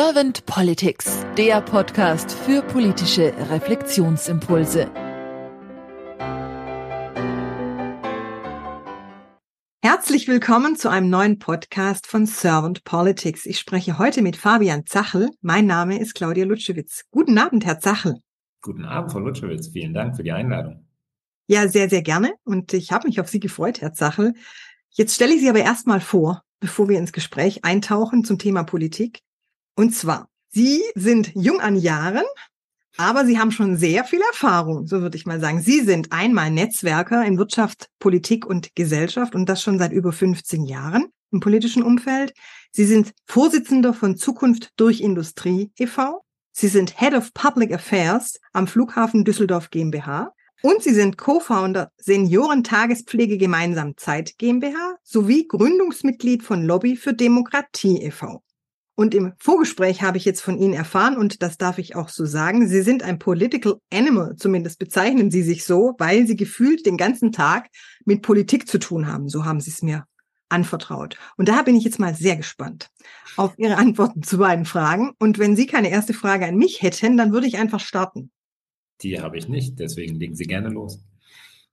Servant Politics, der Podcast für politische Reflexionsimpulse. Herzlich willkommen zu einem neuen Podcast von Servant Politics. Ich spreche heute mit Fabian Zachel. Mein Name ist Claudia Lutschewitz. Guten Abend, Herr Zachel. Guten Abend, Frau Lutschewitz. Vielen Dank für die Einladung. Ja, sehr, sehr gerne. Und ich habe mich auf Sie gefreut, Herr Zachel. Jetzt stelle ich Sie aber erstmal vor, bevor wir ins Gespräch eintauchen zum Thema Politik. Und zwar, Sie sind jung an Jahren, aber Sie haben schon sehr viel Erfahrung, so würde ich mal sagen. Sie sind einmal Netzwerker in Wirtschaft, Politik und Gesellschaft und das schon seit über 15 Jahren im politischen Umfeld. Sie sind Vorsitzender von Zukunft durch Industrie e.V. Sie sind Head of Public Affairs am Flughafen Düsseldorf GmbH. Und Sie sind Co-Founder Seniorentagespflege Gemeinsam Zeit GmbH sowie Gründungsmitglied von Lobby für Demokratie e.V. Und im Vorgespräch habe ich jetzt von Ihnen erfahren, und das darf ich auch so sagen, Sie sind ein Political Animal, zumindest bezeichnen Sie sich so, weil Sie gefühlt den ganzen Tag mit Politik zu tun haben. So haben Sie es mir anvertraut. Und da bin ich jetzt mal sehr gespannt auf Ihre Antworten zu beiden Fragen. Und wenn Sie keine erste Frage an mich hätten, dann würde ich einfach starten. Die habe ich nicht, deswegen legen Sie gerne los.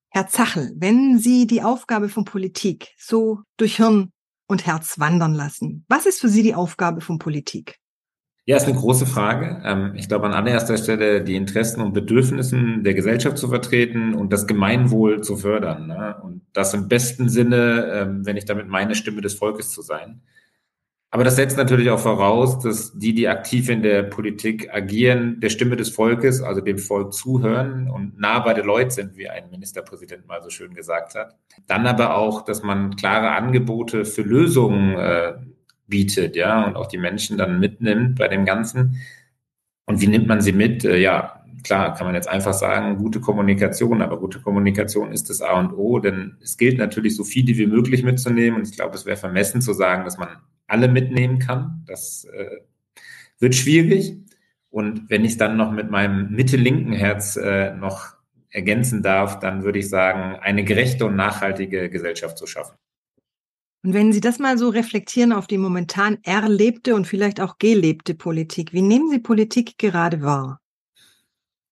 Herr Zachel, wenn Sie die Aufgabe von Politik so durch Hirn und Herz wandern lassen. Was ist für Sie die Aufgabe von Politik? Ja, ist eine große Frage. Ähm, ich glaube, an allererster Stelle die Interessen und Bedürfnissen der Gesellschaft zu vertreten und das Gemeinwohl zu fördern. Ne? Und das im besten Sinne, ähm, wenn ich damit meine, Stimme des Volkes zu sein. Aber das setzt natürlich auch voraus, dass die, die aktiv in der Politik agieren, der Stimme des Volkes, also dem Volk zuhören und nah bei den Leuten sind, wie ein Ministerpräsident mal so schön gesagt hat. Dann aber auch, dass man klare Angebote für Lösungen äh, bietet, ja, und auch die Menschen dann mitnimmt bei dem Ganzen. Und wie nimmt man sie mit? Äh, ja, klar, kann man jetzt einfach sagen, gute Kommunikation, aber gute Kommunikation ist das A und O, denn es gilt natürlich, so viele wie möglich mitzunehmen. Und ich glaube, es wäre vermessen zu sagen, dass man alle mitnehmen kann. Das äh, wird schwierig. Und wenn ich es dann noch mit meinem mittellinken Herz äh, noch ergänzen darf, dann würde ich sagen, eine gerechte und nachhaltige Gesellschaft zu schaffen. Und wenn Sie das mal so reflektieren auf die momentan erlebte und vielleicht auch gelebte Politik, wie nehmen Sie Politik gerade wahr?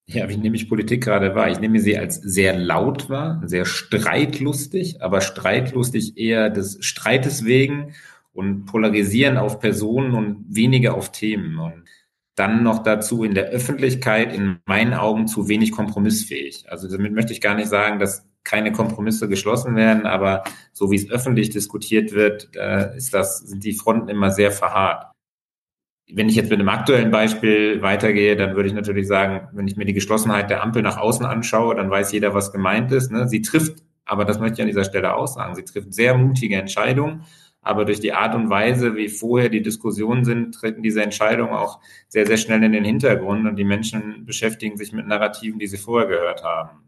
Ja, wie nehme ich Politik gerade wahr? Ich nehme sie als sehr laut wahr, sehr streitlustig, aber streitlustig eher des Streites wegen und polarisieren auf Personen und weniger auf Themen. Und dann noch dazu in der Öffentlichkeit in meinen Augen zu wenig kompromissfähig. Also damit möchte ich gar nicht sagen, dass keine Kompromisse geschlossen werden, aber so wie es öffentlich diskutiert wird, ist das, sind die Fronten immer sehr verharrt. Wenn ich jetzt mit einem aktuellen Beispiel weitergehe, dann würde ich natürlich sagen, wenn ich mir die Geschlossenheit der Ampel nach außen anschaue, dann weiß jeder, was gemeint ist. Ne? Sie trifft, aber das möchte ich an dieser Stelle auch sagen, sie trifft sehr mutige Entscheidungen aber durch die Art und Weise, wie vorher die Diskussionen sind, treten diese Entscheidungen auch sehr, sehr schnell in den Hintergrund und die Menschen beschäftigen sich mit Narrativen, die sie vorher gehört haben.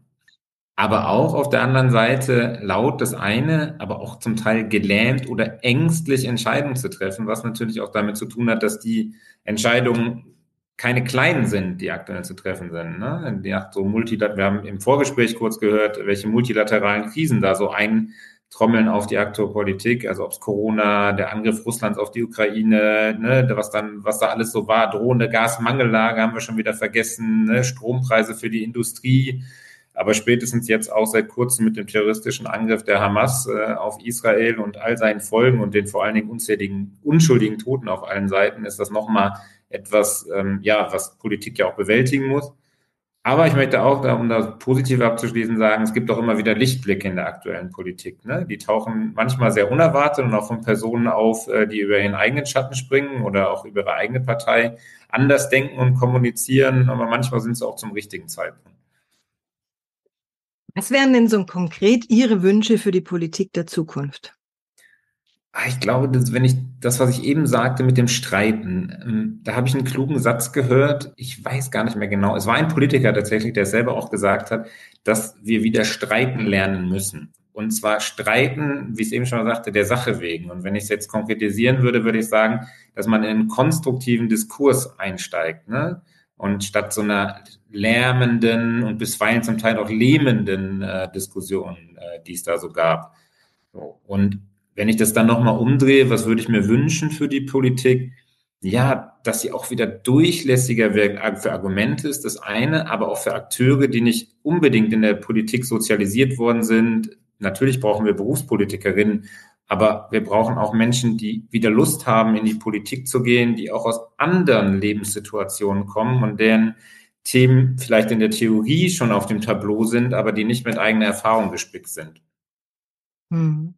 Aber auch auf der anderen Seite laut das eine, aber auch zum Teil gelähmt oder ängstlich Entscheidungen zu treffen, was natürlich auch damit zu tun hat, dass die Entscheidungen keine kleinen sind, die aktuell zu treffen sind. Ne? Die so Multilat wir haben im Vorgespräch kurz gehört, welche multilateralen Krisen da so ein trommeln auf die aktuelle Politik, also ob es Corona, der Angriff Russlands auf die Ukraine, ne, was dann, was da alles so war, drohende Gasmangellage haben wir schon wieder vergessen, ne, Strompreise für die Industrie, aber spätestens jetzt auch seit kurzem mit dem terroristischen Angriff der Hamas äh, auf Israel und all seinen Folgen und den vor allen Dingen unzähligen, unschuldigen Toten auf allen Seiten ist das nochmal etwas, ähm, ja, was Politik ja auch bewältigen muss. Aber ich möchte auch, um das positiv abzuschließen, sagen, es gibt auch immer wieder Lichtblicke in der aktuellen Politik. Ne? Die tauchen manchmal sehr unerwartet und auch von Personen auf, äh, die über ihren eigenen Schatten springen oder auch über ihre eigene Partei anders denken und kommunizieren. Aber manchmal sind sie auch zum richtigen Zeitpunkt. Was wären denn so konkret Ihre Wünsche für die Politik der Zukunft? Ah, ich glaube, dass, wenn ich das, was ich eben sagte mit dem Streiten, ähm, da habe ich einen klugen Satz gehört. Ich weiß gar nicht mehr genau. Es war ein Politiker tatsächlich, der selber auch gesagt hat, dass wir wieder streiten lernen müssen. Und zwar streiten, wie ich es eben schon mal sagte, der Sache wegen. Und wenn ich es jetzt konkretisieren würde, würde ich sagen, dass man in einen konstruktiven Diskurs einsteigt. Ne? Und statt so einer lärmenden und bisweilen zum Teil auch lähmenden äh, Diskussion, äh, die es da so gab. Und wenn ich das dann nochmal umdrehe, was würde ich mir wünschen für die Politik? ja, dass sie auch wieder durchlässiger für Argumente ist, das eine, aber auch für Akteure, die nicht unbedingt in der Politik sozialisiert worden sind. Natürlich brauchen wir Berufspolitikerinnen, aber wir brauchen auch Menschen, die wieder Lust haben, in die Politik zu gehen, die auch aus anderen Lebenssituationen kommen und deren Themen vielleicht in der Theorie schon auf dem Tableau sind, aber die nicht mit eigener Erfahrung gespickt sind. Hm.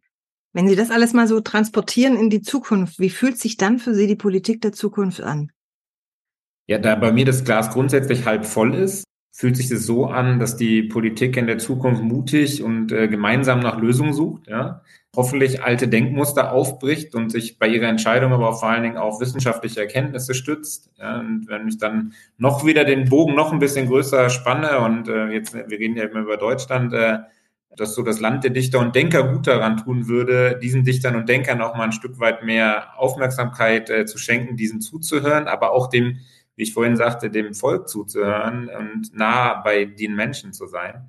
Wenn Sie das alles mal so transportieren in die Zukunft, wie fühlt sich dann für Sie die Politik der Zukunft an? Ja, da bei mir das Glas grundsätzlich halb voll ist, fühlt sich das so an, dass die Politik in der Zukunft mutig und äh, gemeinsam nach Lösungen sucht, ja. Hoffentlich alte Denkmuster aufbricht und sich bei ihrer Entscheidung aber vor allen Dingen auf wissenschaftliche Erkenntnisse stützt. Ja, und wenn ich dann noch wieder den Bogen noch ein bisschen größer spanne und äh, jetzt, wir reden ja immer über Deutschland, äh, dass so das Land der Dichter und Denker gut daran tun würde, diesen Dichtern und Denkern auch mal ein Stück weit mehr Aufmerksamkeit äh, zu schenken, diesen zuzuhören, aber auch dem wie ich vorhin sagte, dem Volk zuzuhören und nah bei den Menschen zu sein.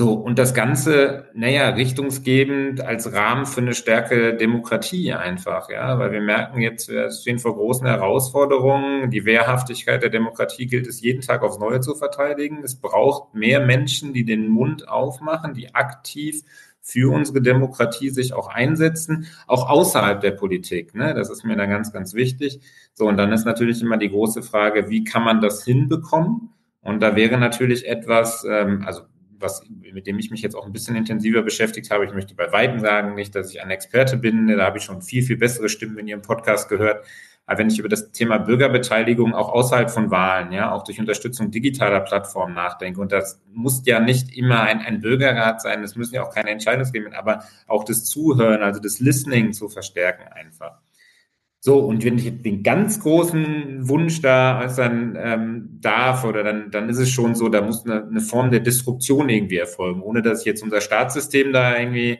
So, und das Ganze, naja, richtungsgebend als Rahmen für eine stärkere Demokratie einfach, ja, weil wir merken jetzt, wir stehen vor großen Herausforderungen. Die Wehrhaftigkeit der Demokratie gilt es jeden Tag aufs Neue zu verteidigen. Es braucht mehr Menschen, die den Mund aufmachen, die aktiv für unsere Demokratie sich auch einsetzen, auch außerhalb der Politik. Ne? Das ist mir da ganz, ganz wichtig. So, und dann ist natürlich immer die große Frage, wie kann man das hinbekommen? Und da wäre natürlich etwas, ähm, also was, mit dem ich mich jetzt auch ein bisschen intensiver beschäftigt habe. Ich möchte bei Weitem sagen, nicht, dass ich ein Experte bin. Da habe ich schon viel, viel bessere Stimmen in Ihrem Podcast gehört. Aber wenn ich über das Thema Bürgerbeteiligung auch außerhalb von Wahlen, ja, auch durch Unterstützung digitaler Plattformen nachdenke, und das muss ja nicht immer ein, ein Bürgerrat sein, es müssen ja auch keine Entscheidungsgremien, aber auch das Zuhören, also das Listening zu verstärken einfach. So, und wenn ich den ganz großen Wunsch da äußern ähm, darf, oder dann, dann ist es schon so, da muss eine, eine Form der Disruption irgendwie erfolgen, ohne dass ich jetzt unser Staatssystem da irgendwie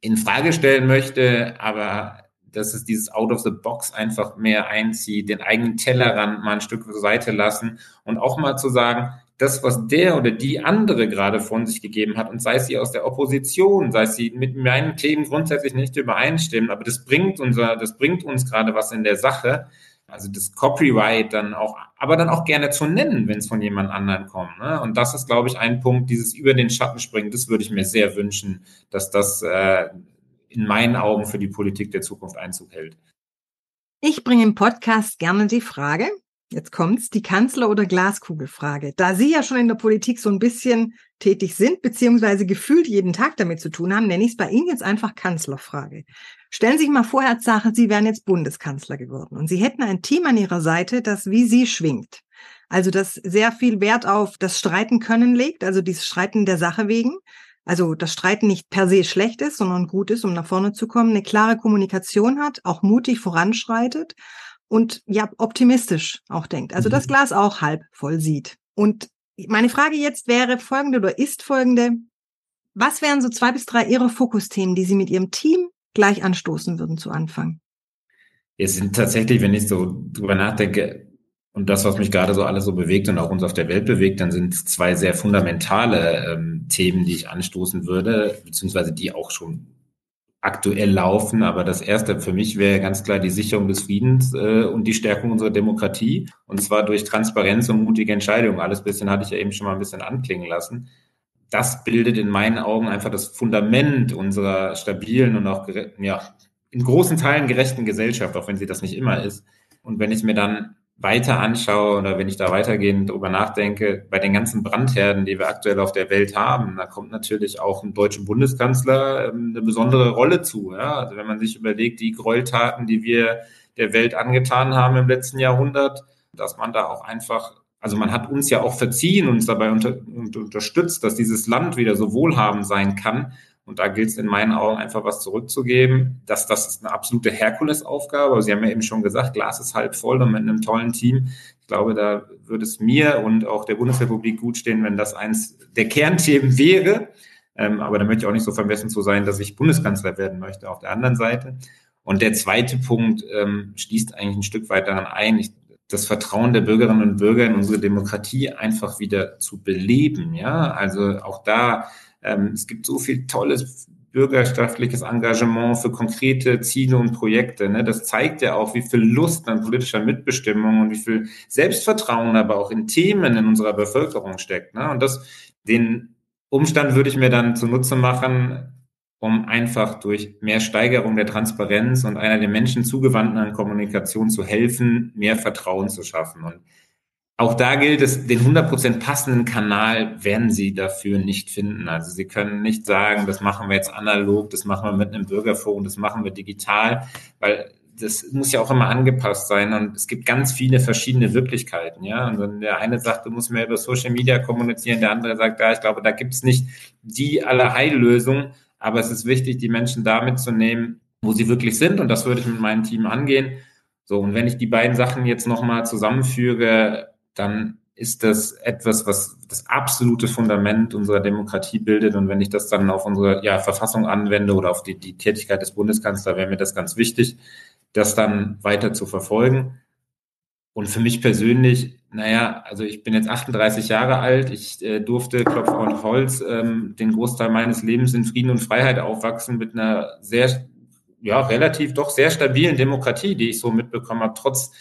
in Frage stellen möchte, aber dass es dieses Out of the Box einfach mehr einzieht, den eigenen Tellerrand mal ein Stück zur Seite lassen und auch mal zu sagen, das, was der oder die andere gerade von sich gegeben hat, und sei es sie aus der Opposition, sei es sie mit meinen Themen grundsätzlich nicht übereinstimmen, aber das bringt unser, das bringt uns gerade was in der Sache. Also das Copyright dann auch, aber dann auch gerne zu nennen, wenn es von jemand anderen kommt. Ne? Und das ist, glaube ich, ein Punkt, dieses über den Schatten springen, das würde ich mir sehr wünschen, dass das äh, in meinen Augen für die Politik der Zukunft Einzug hält. Ich bringe im Podcast gerne die Frage, jetzt kommt's, die Kanzler- oder Glaskugelfrage. Da Sie ja schon in der Politik so ein bisschen tätig sind, beziehungsweise gefühlt jeden Tag damit zu tun haben, nenne ich es bei Ihnen jetzt einfach Kanzlerfrage. Stellen Sie sich mal vor, Herr Zacher, Sie wären jetzt Bundeskanzler geworden und Sie hätten ein Team an Ihrer Seite, das wie Sie schwingt. Also das sehr viel Wert auf das Streiten können legt, also dieses Streiten der Sache wegen, also das Streiten nicht per se schlecht ist, sondern gut ist, um nach vorne zu kommen, eine klare Kommunikation hat, auch mutig voranschreitet und ja, optimistisch auch denkt. Also mhm. das Glas auch halb voll sieht. Und meine Frage jetzt wäre folgende oder ist folgende. Was wären so zwei bis drei Ihre Fokusthemen, die Sie mit Ihrem Team gleich anstoßen würden zu Anfang? Es sind tatsächlich, wenn ich so drüber nachdenke, und das, was mich gerade so alles so bewegt und auch uns auf der Welt bewegt, dann sind zwei sehr fundamentale ähm, Themen, die ich anstoßen würde, beziehungsweise die auch schon aktuell laufen. Aber das erste für mich wäre ganz klar die Sicherung des Friedens äh, und die Stärkung unserer Demokratie. Und zwar durch Transparenz und mutige Entscheidungen. Alles bisschen hatte ich ja eben schon mal ein bisschen anklingen lassen. Das bildet in meinen Augen einfach das Fundament unserer stabilen und auch ja, in großen Teilen gerechten Gesellschaft, auch wenn sie das nicht immer ist. Und wenn ich mir dann weiter anschaue oder wenn ich da weitergehend drüber nachdenke, bei den ganzen Brandherden, die wir aktuell auf der Welt haben, da kommt natürlich auch ein deutscher Bundeskanzler ähm, eine besondere Rolle zu. Ja? Also wenn man sich überlegt, die Gräueltaten, die wir der Welt angetan haben im letzten Jahrhundert, dass man da auch einfach, also man hat uns ja auch verziehen, uns dabei unter, unterstützt, dass dieses Land wieder so wohlhabend sein kann. Und da gilt es in meinen Augen einfach was zurückzugeben. Dass das ist eine absolute Herkulesaufgabe. Sie haben ja eben schon gesagt, Glas ist halb voll und mit einem tollen Team. Ich glaube, da würde es mir und auch der Bundesrepublik gut stehen, wenn das eins der Kernthemen wäre. Ähm, aber da möchte ich auch nicht so vermessen zu sein, dass ich Bundeskanzler werden möchte auf der anderen Seite. Und der zweite Punkt ähm, schließt eigentlich ein Stück weit daran ein, ich, das Vertrauen der Bürgerinnen und Bürger in unsere Demokratie einfach wieder zu beleben. Ja, also auch da ähm, es gibt so viel tolles bürgerschaftliches Engagement für konkrete Ziele und Projekte. Ne? Das zeigt ja auch, wie viel Lust an politischer Mitbestimmung und wie viel Selbstvertrauen aber auch in Themen in unserer Bevölkerung steckt. Ne? Und das, den Umstand würde ich mir dann zunutze machen, um einfach durch mehr Steigerung der Transparenz und einer den Menschen zugewandten Kommunikation zu helfen, mehr Vertrauen zu schaffen. Und auch da gilt es, den 100% passenden Kanal werden Sie dafür nicht finden. Also Sie können nicht sagen, das machen wir jetzt analog, das machen wir mit einem Bürgerforum, das machen wir digital, weil das muss ja auch immer angepasst sein und es gibt ganz viele verschiedene Wirklichkeiten, ja. Und wenn der eine sagt, du musst mehr über Social Media kommunizieren, der andere sagt, ja, ich glaube, da gibt es nicht die Allerheillösung, aber es ist wichtig, die Menschen da mitzunehmen, wo sie wirklich sind. Und das würde ich mit meinem Team angehen. So, und wenn ich die beiden Sachen jetzt nochmal zusammenfüge, dann ist das etwas, was das absolute Fundament unserer Demokratie bildet. Und wenn ich das dann auf unsere ja, Verfassung anwende oder auf die, die Tätigkeit des Bundeskanzlers, wäre mir das ganz wichtig, das dann weiter zu verfolgen. Und für mich persönlich, naja, also ich bin jetzt 38 Jahre alt, ich äh, durfte Klopf und Holz ähm, den Großteil meines Lebens in Frieden und Freiheit aufwachsen mit einer sehr, ja, relativ doch sehr stabilen Demokratie, die ich so mitbekommen habe, trotz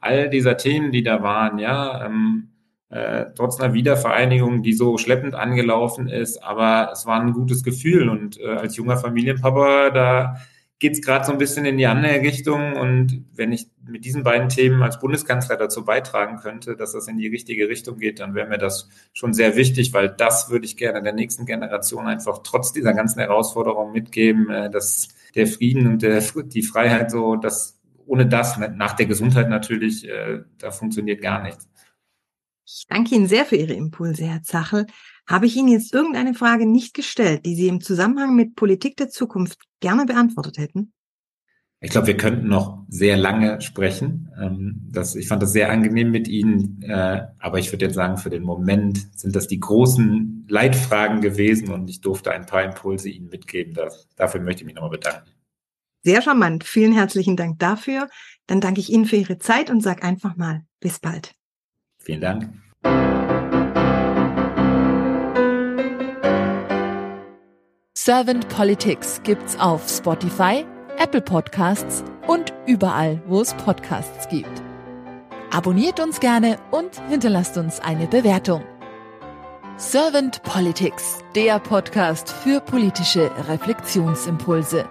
all dieser Themen, die da waren, ja, ähm, äh, trotz einer Wiedervereinigung, die so schleppend angelaufen ist, aber es war ein gutes Gefühl. Und äh, als junger Familienpapa, da geht es gerade so ein bisschen in die andere Richtung. Und wenn ich mit diesen beiden Themen als Bundeskanzler dazu beitragen könnte, dass das in die richtige Richtung geht, dann wäre mir das schon sehr wichtig, weil das würde ich gerne der nächsten Generation einfach trotz dieser ganzen Herausforderungen mitgeben, äh, dass der Frieden und der, die Freiheit so, dass ohne das, nach der Gesundheit natürlich, äh, da funktioniert gar nichts. Ich danke Ihnen sehr für Ihre Impulse, Herr Zachel. Habe ich Ihnen jetzt irgendeine Frage nicht gestellt, die Sie im Zusammenhang mit Politik der Zukunft gerne beantwortet hätten? Ich glaube, wir könnten noch sehr lange sprechen. Ähm, das, ich fand das sehr angenehm mit Ihnen, äh, aber ich würde jetzt sagen, für den Moment sind das die großen Leitfragen gewesen und ich durfte ein paar Impulse Ihnen mitgeben. Das, dafür möchte ich mich nochmal bedanken. Sehr charmant. Vielen herzlichen Dank dafür. Dann danke ich Ihnen für Ihre Zeit und sage einfach mal bis bald. Vielen Dank. Servant Politics gibt's auf Spotify, Apple Podcasts und überall, wo es Podcasts gibt. Abonniert uns gerne und hinterlasst uns eine Bewertung. Servant Politics, der Podcast für politische Reflexionsimpulse.